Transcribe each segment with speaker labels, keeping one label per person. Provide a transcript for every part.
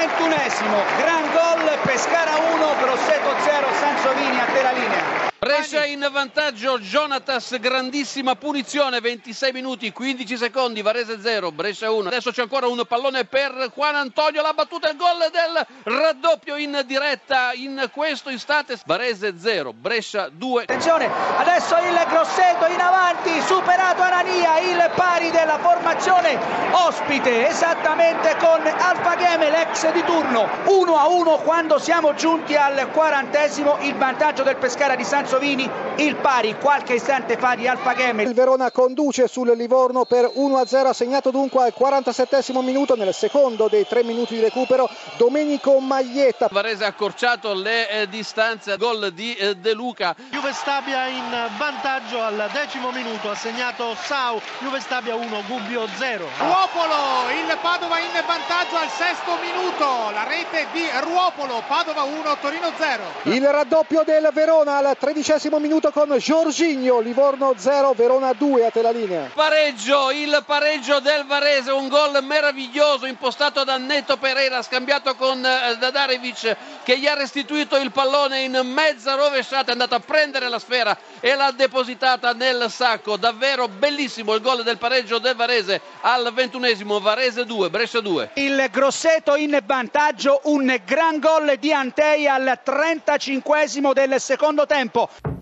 Speaker 1: 31esimo, gran gol, Pescara 1, Grosseto 0, Sansovini a te la linea.
Speaker 2: Brescia in vantaggio, Jonatas, grandissima punizione, 26 minuti, 15 secondi, Varese 0, Brescia 1. Adesso c'è ancora un pallone per Juan Antonio, la battuta, il gol del raddoppio in diretta in questo istante. Varese 0, Brescia 2.
Speaker 1: Attenzione, adesso il Grosseto in avanti, superato Anania, il pari della formazione ospite, esattamente con Alfa Game, l'ex di turno. 1 a 1 quando siamo giunti al quarantesimo, il vantaggio del Pescara di San Sovini, il pari qualche istante fa di Alfa Game.
Speaker 3: Il Verona conduce sul Livorno per 1-0, ha segnato dunque al 47 minuto nel secondo dei tre minuti di recupero Domenico Maglietta.
Speaker 2: Varese ha accorciato le eh, distanze, gol di eh, De Luca.
Speaker 4: Juve Stabia in vantaggio al decimo minuto, ha segnato Sau, Juve Stabia 1, Gubbio 0.
Speaker 5: Ruopolo, il Padova in vantaggio al sesto minuto, la rete di Ruopolo, Padova 1, Torino 0.
Speaker 3: Il raddoppio del Verona al tredicesimo minuto con Giorginio, Livorno 0, Verona 2 a te la linea.
Speaker 2: Pareggio, il pareggio del Varese, un gol meraviglioso impostato da Netto Pereira, scambiato con eh, Dadarevic che gli ha restituito il pallone in mezza rovesciata, è andato a prendere la sfera e l'ha depositata nel sacco. Davvero bellissimo il gol del pareggio del Varese al ventunesimo, Varese 2, Brescia 2.
Speaker 1: Il Grosseto in vantaggio, un gran gol di Antei al 35 del secondo tempo. well.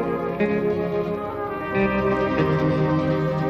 Speaker 1: Thank you.